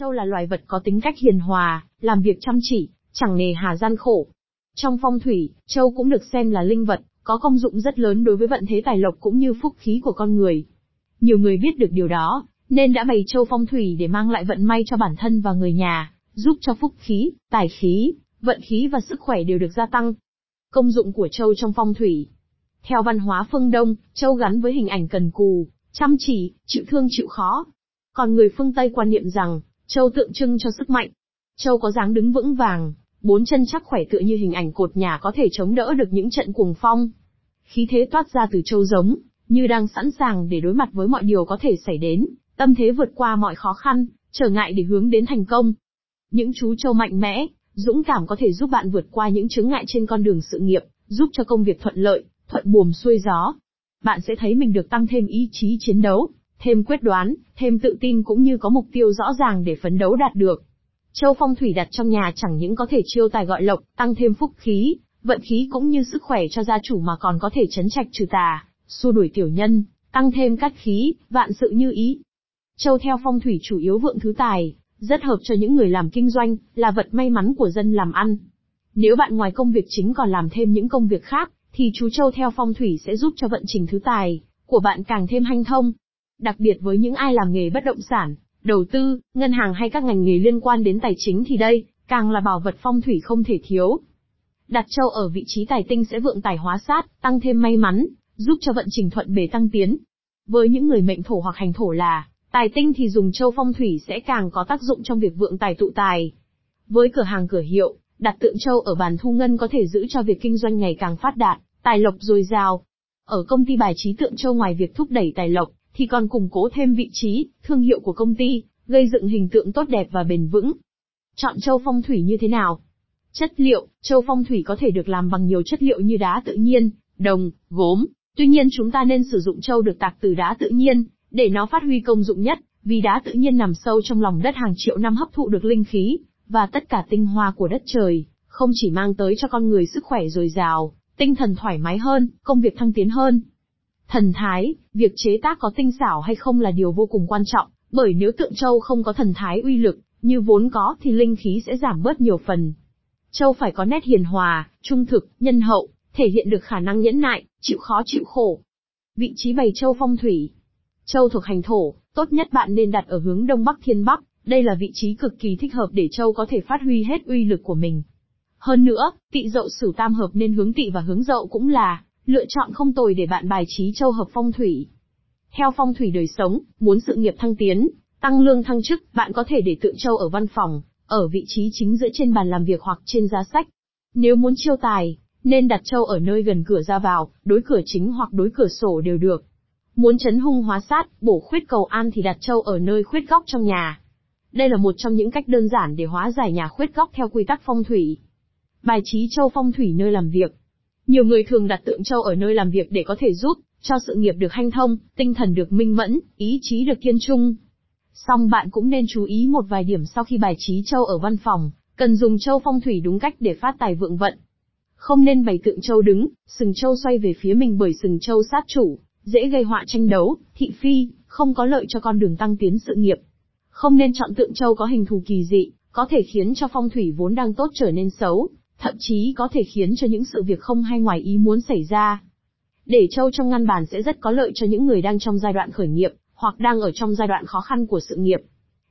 Châu là loài vật có tính cách hiền hòa, làm việc chăm chỉ, chẳng nề hà gian khổ. Trong phong thủy, châu cũng được xem là linh vật, có công dụng rất lớn đối với vận thế tài lộc cũng như phúc khí của con người. Nhiều người biết được điều đó, nên đã bày châu phong thủy để mang lại vận may cho bản thân và người nhà, giúp cho phúc khí, tài khí, vận khí và sức khỏe đều được gia tăng. Công dụng của châu trong phong thủy Theo văn hóa phương Đông, châu gắn với hình ảnh cần cù, chăm chỉ, chịu thương chịu khó. Còn người phương Tây quan niệm rằng, châu tượng trưng cho sức mạnh. Châu có dáng đứng vững vàng, bốn chân chắc khỏe tựa như hình ảnh cột nhà có thể chống đỡ được những trận cuồng phong. Khí thế toát ra từ châu giống, như đang sẵn sàng để đối mặt với mọi điều có thể xảy đến, tâm thế vượt qua mọi khó khăn, trở ngại để hướng đến thành công. Những chú châu mạnh mẽ, dũng cảm có thể giúp bạn vượt qua những chướng ngại trên con đường sự nghiệp, giúp cho công việc thuận lợi, thuận buồm xuôi gió. Bạn sẽ thấy mình được tăng thêm ý chí chiến đấu, thêm quyết đoán, thêm tự tin cũng như có mục tiêu rõ ràng để phấn đấu đạt được. Châu phong thủy đặt trong nhà chẳng những có thể chiêu tài gọi lộc, tăng thêm phúc khí, vận khí cũng như sức khỏe cho gia chủ mà còn có thể chấn trạch trừ tà, xua đuổi tiểu nhân, tăng thêm cát khí, vạn sự như ý. Châu theo phong thủy chủ yếu vượng thứ tài, rất hợp cho những người làm kinh doanh, là vật may mắn của dân làm ăn. Nếu bạn ngoài công việc chính còn làm thêm những công việc khác, thì chú Châu theo phong thủy sẽ giúp cho vận trình thứ tài của bạn càng thêm hanh thông. Đặc biệt với những ai làm nghề bất động sản, đầu tư, ngân hàng hay các ngành nghề liên quan đến tài chính thì đây, càng là bảo vật phong thủy không thể thiếu. Đặt châu ở vị trí tài tinh sẽ vượng tài hóa sát, tăng thêm may mắn, giúp cho vận trình thuận bề tăng tiến. Với những người mệnh thổ hoặc hành thổ là tài tinh thì dùng châu phong thủy sẽ càng có tác dụng trong việc vượng tài tụ tài. Với cửa hàng cửa hiệu, đặt tượng châu ở bàn thu ngân có thể giữ cho việc kinh doanh ngày càng phát đạt, tài lộc dồi dào. Ở công ty bài trí tượng châu ngoài việc thúc đẩy tài lộc, thì còn củng cố thêm vị trí, thương hiệu của công ty, gây dựng hình tượng tốt đẹp và bền vững. Chọn châu phong thủy như thế nào? Chất liệu, châu phong thủy có thể được làm bằng nhiều chất liệu như đá tự nhiên, đồng, gốm. Tuy nhiên chúng ta nên sử dụng châu được tạc từ đá tự nhiên, để nó phát huy công dụng nhất, vì đá tự nhiên nằm sâu trong lòng đất hàng triệu năm hấp thụ được linh khí, và tất cả tinh hoa của đất trời, không chỉ mang tới cho con người sức khỏe dồi dào, tinh thần thoải mái hơn, công việc thăng tiến hơn. Thần thái, việc chế tác có tinh xảo hay không là điều vô cùng quan trọng, bởi nếu tượng châu không có thần thái uy lực, như vốn có thì linh khí sẽ giảm bớt nhiều phần. Châu phải có nét hiền hòa, trung thực, nhân hậu, thể hiện được khả năng nhẫn nại, chịu khó chịu khổ. Vị trí bày châu phong thủy. Châu thuộc hành thổ, tốt nhất bạn nên đặt ở hướng đông bắc thiên bắc, đây là vị trí cực kỳ thích hợp để châu có thể phát huy hết uy lực của mình. Hơn nữa, tị dậu sửu tam hợp nên hướng tị và hướng dậu cũng là lựa chọn không tồi để bạn bài trí châu hợp phong thủy. Theo phong thủy đời sống, muốn sự nghiệp thăng tiến, tăng lương thăng chức, bạn có thể để tượng châu ở văn phòng, ở vị trí chính giữa trên bàn làm việc hoặc trên giá sách. Nếu muốn chiêu tài, nên đặt châu ở nơi gần cửa ra vào, đối cửa chính hoặc đối cửa sổ đều được. Muốn chấn hung hóa sát, bổ khuyết cầu an thì đặt châu ở nơi khuyết góc trong nhà. Đây là một trong những cách đơn giản để hóa giải nhà khuyết góc theo quy tắc phong thủy. Bài trí châu phong thủy nơi làm việc. Nhiều người thường đặt tượng châu ở nơi làm việc để có thể giúp cho sự nghiệp được hanh thông, tinh thần được minh mẫn, ý chí được kiên trung. Song bạn cũng nên chú ý một vài điểm sau khi bài trí châu ở văn phòng, cần dùng châu phong thủy đúng cách để phát tài vượng vận. Không nên bày tượng châu đứng, sừng châu xoay về phía mình bởi sừng châu sát chủ, dễ gây họa tranh đấu, thị phi, không có lợi cho con đường tăng tiến sự nghiệp. Không nên chọn tượng châu có hình thù kỳ dị, có thể khiến cho phong thủy vốn đang tốt trở nên xấu, thậm chí có thể khiến cho những sự việc không hay ngoài ý muốn xảy ra. Để châu trong ngăn bàn sẽ rất có lợi cho những người đang trong giai đoạn khởi nghiệp, hoặc đang ở trong giai đoạn khó khăn của sự nghiệp.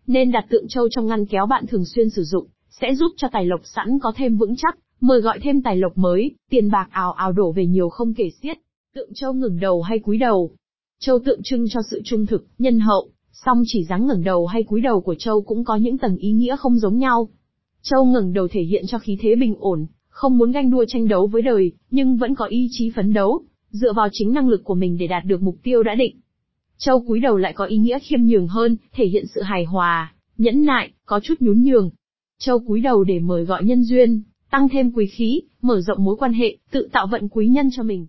Nên đặt tượng châu trong ngăn kéo bạn thường xuyên sử dụng, sẽ giúp cho tài lộc sẵn có thêm vững chắc, mời gọi thêm tài lộc mới, tiền bạc ào ào đổ về nhiều không kể xiết. Tượng châu ngừng đầu hay cúi đầu. Châu tượng trưng cho sự trung thực, nhân hậu, song chỉ dáng ngẩng đầu hay cúi đầu của châu cũng có những tầng ý nghĩa không giống nhau. Châu ngẩng đầu thể hiện cho khí thế bình ổn, không muốn ganh đua tranh đấu với đời, nhưng vẫn có ý chí phấn đấu, dựa vào chính năng lực của mình để đạt được mục tiêu đã định. Châu cúi đầu lại có ý nghĩa khiêm nhường hơn, thể hiện sự hài hòa, nhẫn nại, có chút nhún nhường. Châu cúi đầu để mời gọi nhân duyên, tăng thêm quý khí, mở rộng mối quan hệ, tự tạo vận quý nhân cho mình.